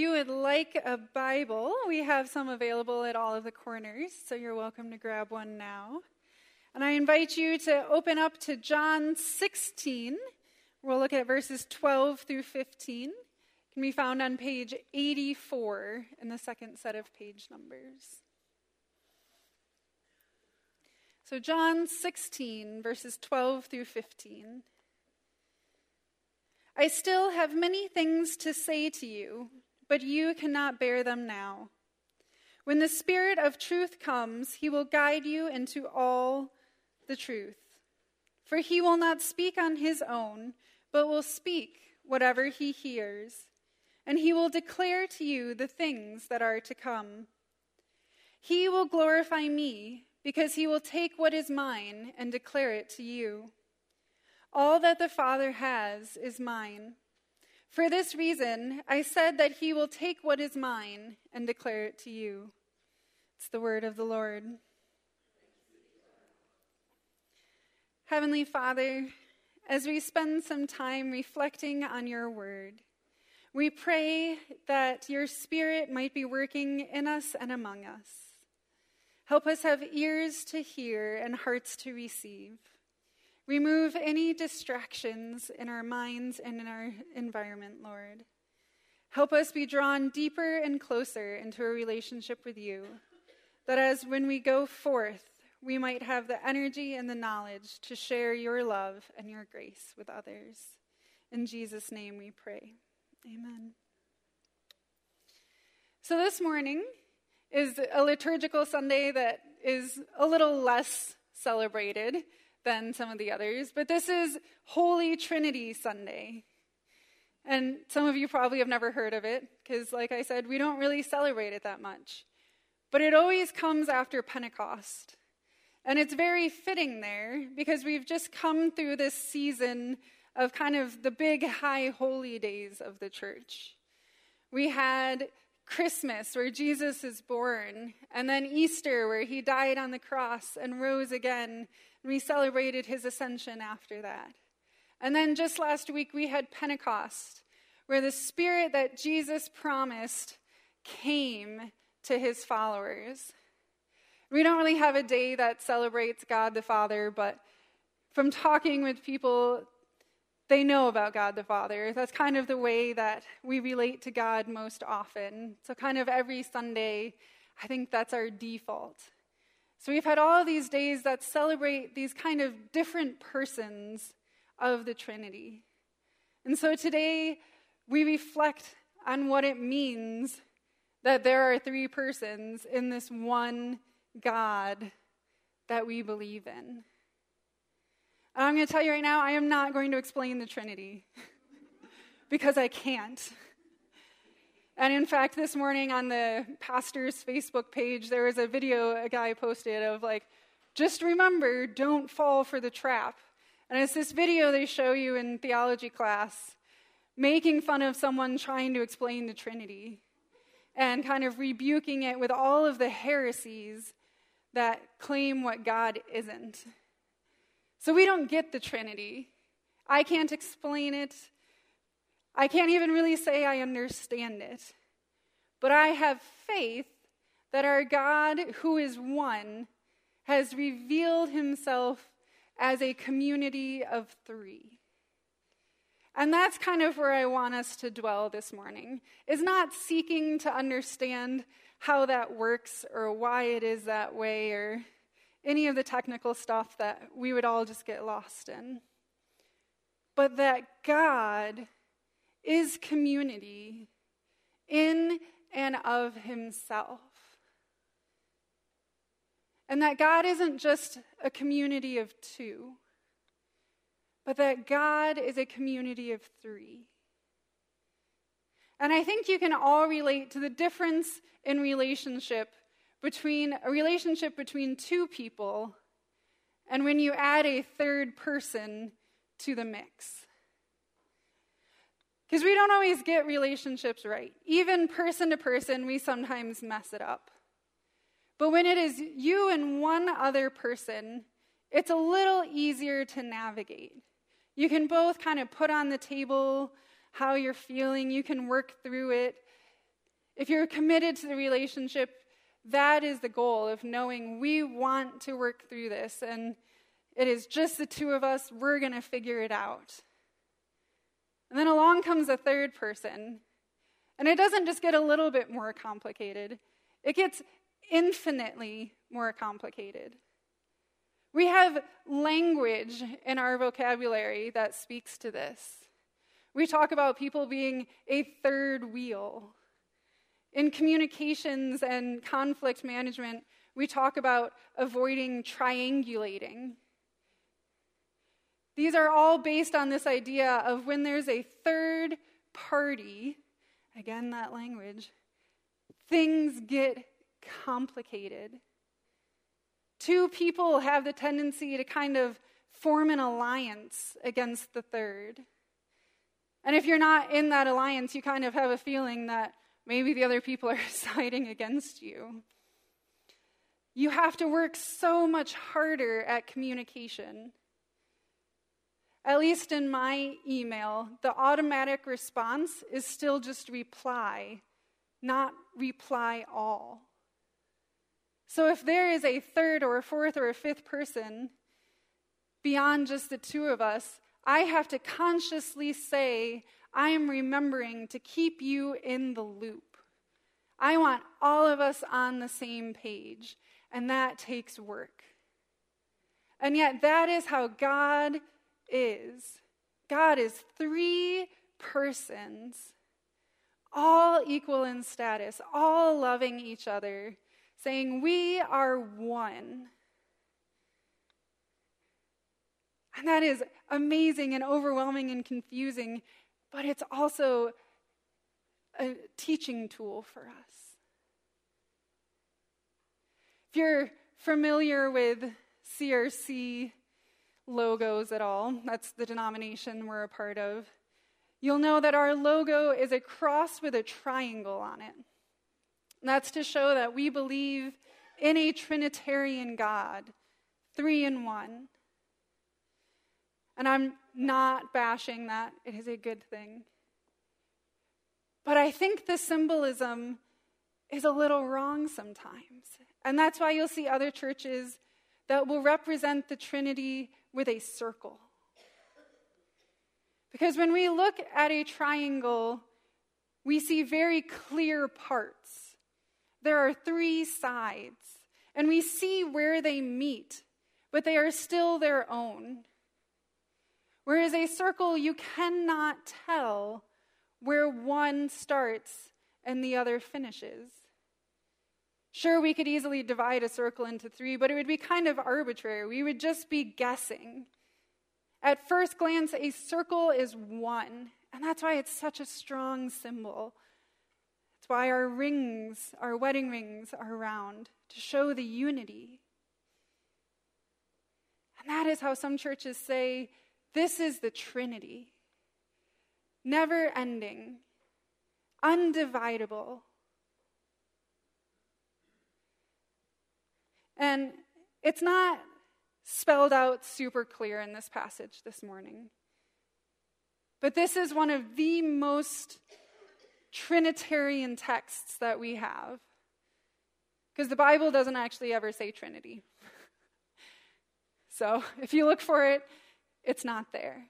you would like a Bible, we have some available at all of the corners, so you're welcome to grab one now. And I invite you to open up to John 16. We'll look at verses 12 through 15. It can be found on page 84 in the second set of page numbers. So, John 16, verses 12 through 15. I still have many things to say to you, but you cannot bear them now. When the Spirit of truth comes, he will guide you into all the truth. For he will not speak on his own, but will speak whatever he hears, and he will declare to you the things that are to come. He will glorify me because he will take what is mine and declare it to you. All that the Father has is mine. For this reason, I said that he will take what is mine and declare it to you. It's the word of the Lord. Heavenly Father, as we spend some time reflecting on your word, we pray that your spirit might be working in us and among us. Help us have ears to hear and hearts to receive. Remove any distractions in our minds and in our environment, Lord. Help us be drawn deeper and closer into a relationship with you, that as when we go forth, we might have the energy and the knowledge to share your love and your grace with others. In Jesus' name we pray. Amen. So this morning, is a liturgical Sunday that is a little less celebrated than some of the others, but this is Holy Trinity Sunday. And some of you probably have never heard of it because, like I said, we don't really celebrate it that much. But it always comes after Pentecost. And it's very fitting there because we've just come through this season of kind of the big high holy days of the church. We had Christmas, where Jesus is born, and then Easter, where he died on the cross and rose again. And we celebrated his ascension after that. And then just last week, we had Pentecost, where the Spirit that Jesus promised came to his followers. We don't really have a day that celebrates God the Father, but from talking with people they know about God the Father. That's kind of the way that we relate to God most often. So, kind of every Sunday, I think that's our default. So, we've had all these days that celebrate these kind of different persons of the Trinity. And so today, we reflect on what it means that there are three persons in this one God that we believe in. And I'm going to tell you right now, I am not going to explain the Trinity because I can't. And in fact, this morning on the pastor's Facebook page, there was a video a guy posted of like, just remember, don't fall for the trap. And it's this video they show you in theology class making fun of someone trying to explain the Trinity and kind of rebuking it with all of the heresies that claim what God isn't. So we don't get the Trinity. I can't explain it. I can't even really say I understand it. But I have faith that our God, who is one, has revealed himself as a community of three. And that's kind of where I want us to dwell this morning, is not seeking to understand how that works or why it is that way or any of the technical stuff that we would all just get lost in. But that God is community in and of himself. And that God isn't just a community of two, but that God is a community of three. And I think you can all relate to the difference in relationship between a relationship between two people and when you add a third person to the mix. Because we don't always get relationships right. Even person to person, we sometimes mess it up. But when it is you and one other person, it's a little easier to navigate. You can both kind of put on the table how you're feeling, you can work through it. if you're committed to the relationship, that is the goal of knowing we want to work through this and it is just the two of us, we're going to figure it out. And then along comes a third person. And it doesn't just get a little bit more complicated, it gets infinitely more complicated. We have language in our vocabulary that speaks to this. We talk about people being a third wheel. In communications and conflict management, we talk about avoiding triangulating. These are all based on this idea of when there's a third party, again, that language, things get complicated. Two people have the tendency to kind of form an alliance against the third. And if you're not in that alliance, you kind of have a feeling that maybe the other people are siding against you. You have to work so much harder at communication. At least in my email, the automatic response is still just reply, not reply all. So if there is a third or a fourth or a fifth person beyond just the two of us, I have to consciously say, I am remembering to keep you in the loop. I want all of us on the same page, and that takes work. And yet, that is how God is. God is three persons, all equal in status, all loving each other, saying, We are one. And that is amazing and overwhelming and confusing, but it's also a teaching tool for us. If you're familiar with CRC logos at all, that's the denomination we're a part of, you'll know that our logo is a cross with a triangle on it. That's to show that we believe in a Trinitarian God, three in one. And I'm not bashing that, it is a good thing. But I think the symbolism is a little wrong sometimes. And that's why you'll see other churches that will represent the Trinity with a circle. Because when we look at a triangle, we see very clear parts. There are three sides, and we see where they meet, but they are still their own. Whereas a circle, you cannot tell where one starts and the other finishes. Sure, we could easily divide a circle into three, but it would be kind of arbitrary. We would just be guessing. At first glance, a circle is one, and that's why it's such a strong symbol. It's why our rings, our wedding rings, are round, to show the unity. And that is how some churches say this is the Trinity never ending, undividable. And it's not spelled out super clear in this passage this morning. But this is one of the most Trinitarian texts that we have. Because the Bible doesn't actually ever say Trinity. so if you look for it, it's not there.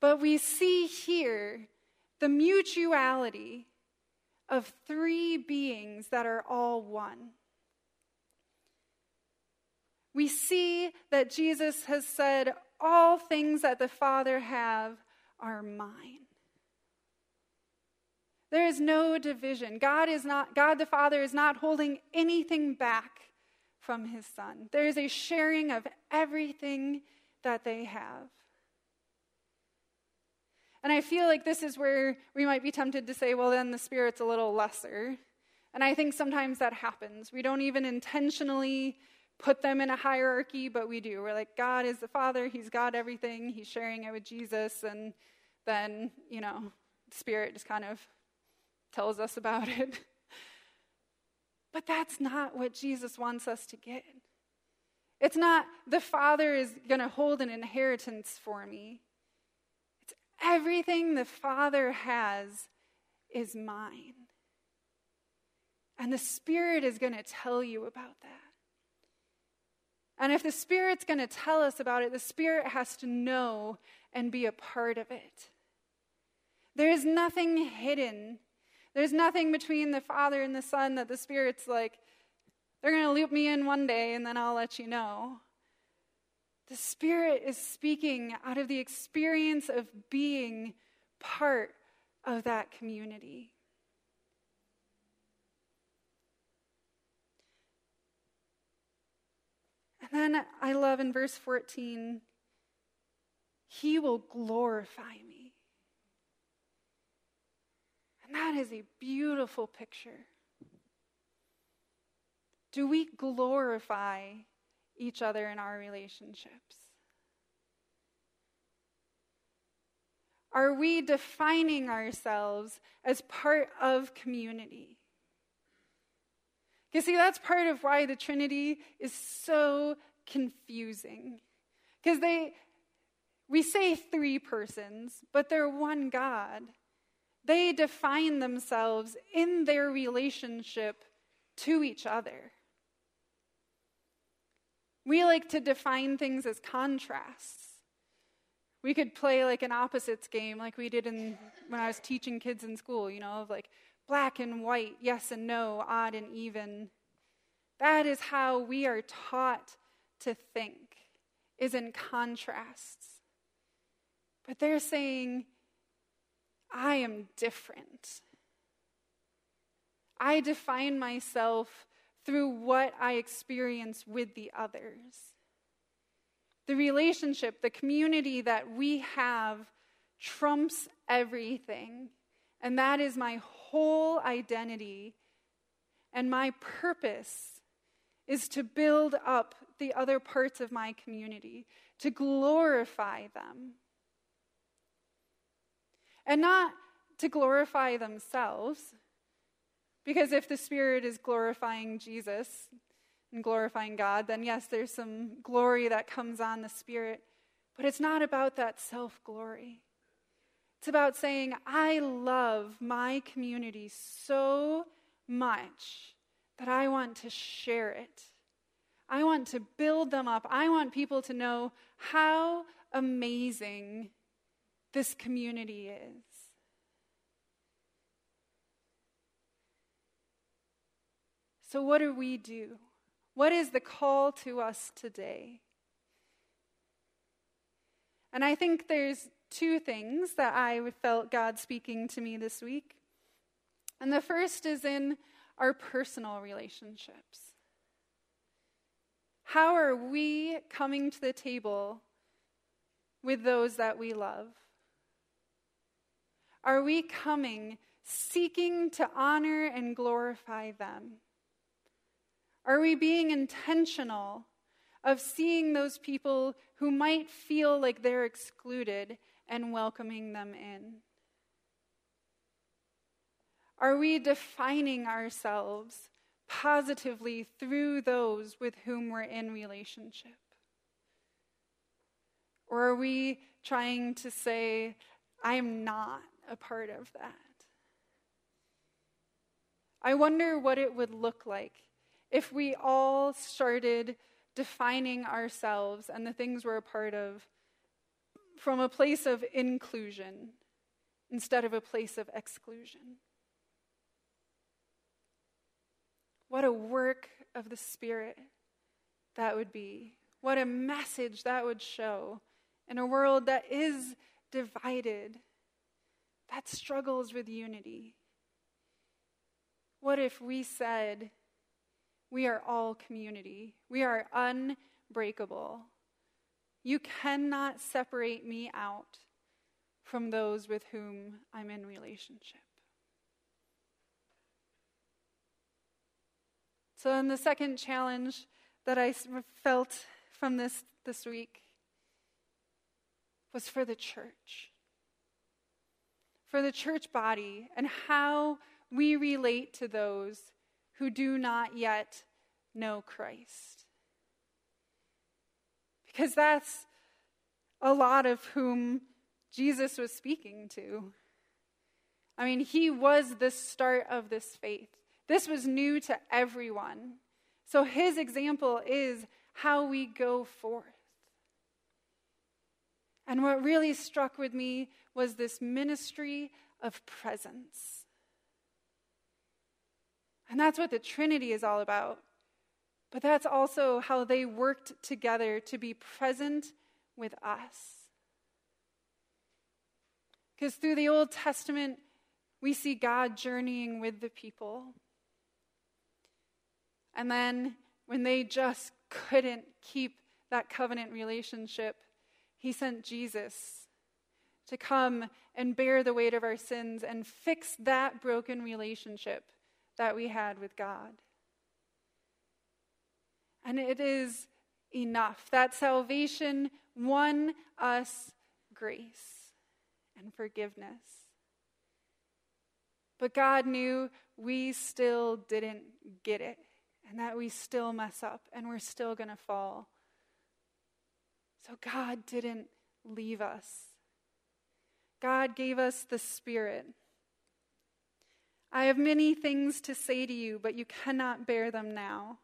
But we see here the mutuality of three beings that are all one. We see that Jesus has said, All things that the Father have are mine. There is no division. God is not God the Father is not holding anything back from his son. There is a sharing of everything that they have. And I feel like this is where we might be tempted to say, well, then the Spirit's a little lesser. And I think sometimes that happens. We don't even intentionally put them in a hierarchy, but we do. We're like, God is the Father, He's got everything, He's sharing it with Jesus, and then, you know, Spirit just kind of tells us about it. But that's not what Jesus wants us to get. It's not the Father is going to hold an inheritance for me. It's everything the Father has is mine. And the Spirit is going to tell you about that. And if the Spirit's going to tell us about it, the Spirit has to know and be a part of it. There is nothing hidden. There's nothing between the Father and the Son that the Spirit's like, they're going to loop me in one day and then I'll let you know. The Spirit is speaking out of the experience of being part of that community. And then I love in verse 14, He will glorify me. And that is a beautiful picture. Do we glorify each other in our relationships? Are we defining ourselves as part of community? You see, that's part of why the Trinity is so confusing. Because they, we say three persons, but they're one God. They define themselves in their relationship to each other. We like to define things as contrasts. We could play like an opposites game like we did in when I was teaching kids in school, you know, of like black and white, yes and no, odd and even. That is how we are taught to think, is in contrasts. But they're saying, I am different. I define myself through what I experience with the others. The relationship, the community that we have trumps everything. And that is my whole identity. And my purpose is to build up the other parts of my community, to glorify them. And not to glorify themselves, because if the Spirit is glorifying Jesus and glorifying God, then yes, there's some glory that comes on the Spirit. But it's not about that self glory. It's about saying, I love my community so much that I want to share it. I want to build them up. I want people to know how amazing this community is. So, what do we do? What is the call to us today? And I think there's two things that I felt God speaking to me this week. And the first is in our personal relationships. How are we coming to the table with those that we love? Are we coming seeking to honor and glorify them? Are we being intentional of seeing those people who might feel like they're excluded and welcoming them in? Are we defining ourselves positively through those with whom we're in relationship? Or are we trying to say, I'm not a part of that? I wonder what it would look like if we all started defining ourselves and the things we're a part of from a place of inclusion instead of a place of exclusion. What a work of the Spirit that would be. What a message that would show in a world that is divided, that struggles with unity. What if we said, we are all community. We are unbreakable. You cannot separate me out from those with whom I'm in relationship. So, then the second challenge that I felt from this this week was for the church, for the church body, and how we relate to those who do not yet know Christ. Because that's a lot of whom Jesus was speaking to. I mean, he was the start of this faith. This was new to everyone. So his example is how we go forth. And what really struck with me was this ministry of presence. And that's what the Trinity is all about. But that's also how they worked together to be present with us. Because through the Old Testament, we see God journeying with the people. And then when they just couldn't keep that covenant relationship, he sent Jesus to come and bear the weight of our sins and fix that broken relationship that we had with God. And it is enough. That salvation won us grace and forgiveness. But God knew we still didn't get it and that we still mess up and we're still going to fall. So God didn't leave us. God gave us the Spirit. I have many things to say to you, but you cannot bear them now.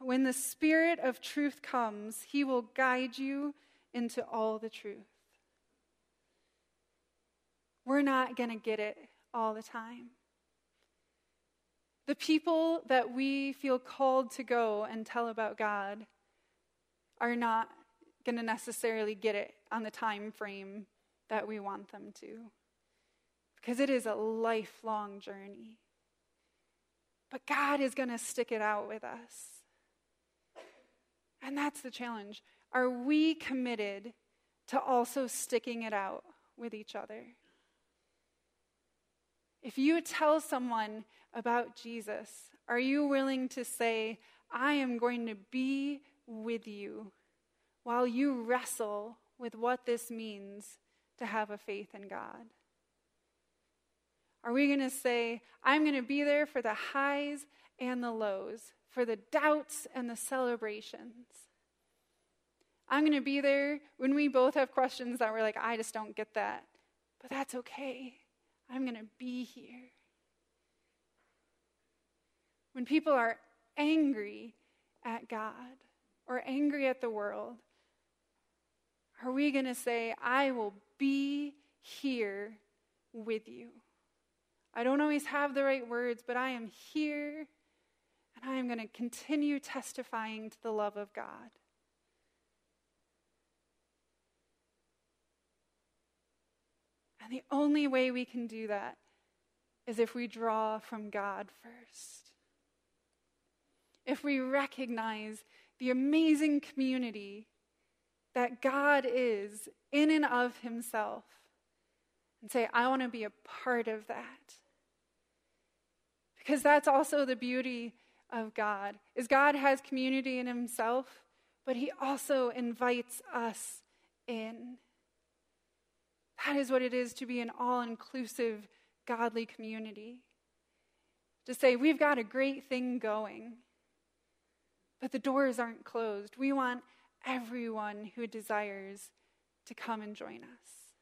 When the Spirit of truth comes, he will guide you into all the truth. We're not going to get it all the time. The people that we feel called to go and tell about God are not going to necessarily get it on the time frame that we want them to because it is a lifelong journey. But God is going to stick it out with us. And that's the challenge. Are we committed to also sticking it out with each other? If you tell someone about Jesus, are you willing to say, I am going to be with you while you wrestle with what this means to have a faith in God? Are we going to say, I'm going to be there for the highs and the lows, for the doubts and the celebrations? I'm going to be there when we both have questions that we're like, I just don't get that. But that's okay. I'm going to be here. When people are angry at God or angry at the world, are we going to say, I will be here with you? I don't always have the right words, but I am here and I am going to continue testifying to the love of God. And the only way we can do that is if we draw from God first. If we recognize the amazing community that God is in and of Himself and say, I want to be a part of that. Because that's also the beauty of God is God has community in himself, but he also invites us in. That is what it is to be an all inclusive, godly community. To say, we've got a great thing going, but the doors aren't closed. We want everyone who desires to come and join us.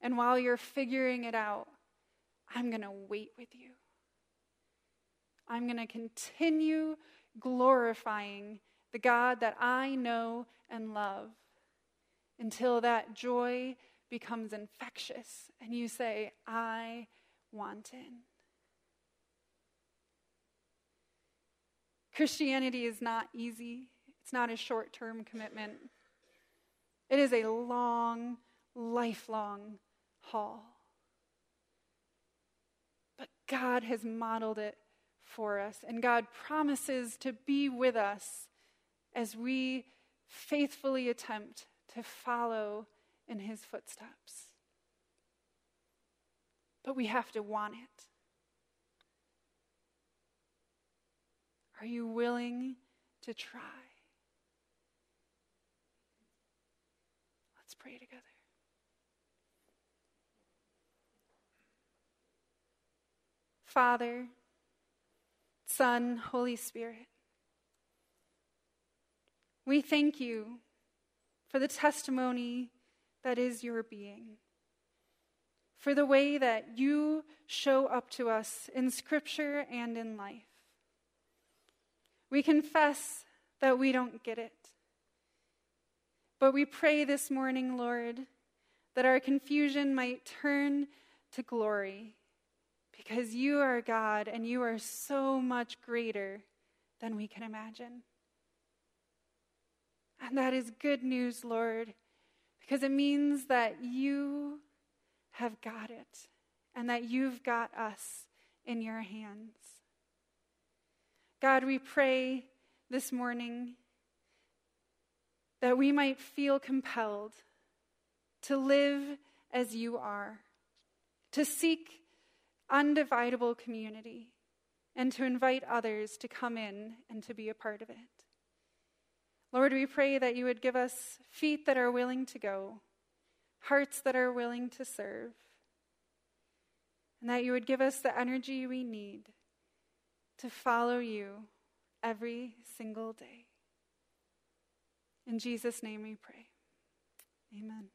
And while you're figuring it out, I'm going to wait with you. I'm going to continue glorifying the God that I know and love until that joy becomes infectious and you say, I want in. Christianity is not easy, it's not a short term commitment. It is a long, lifelong haul. But God has modeled it for us, and God promises to be with us as we faithfully attempt to follow in his footsteps. But we have to want it. Are you willing to try? Let's pray together. Father, Son, Holy Spirit, we thank you for the testimony that is your being. for the way that you show up to us in Scripture and in life. We confess that we don't get it. But we pray this morning, Lord, that our confusion might turn to glory because you are God and you are so much greater than we can imagine. And that is good news, Lord, because it means that you have got it and that you've got us in your hands. God, we pray this morning that we might feel compelled to live as you are, to seek undividable community, and to invite others to come in and to be a part of it. Lord, we pray that you would give us feet that are willing to go, hearts that are willing to serve, and that you would give us the energy we need to follow you every single day. In Jesus' name we pray. Amen.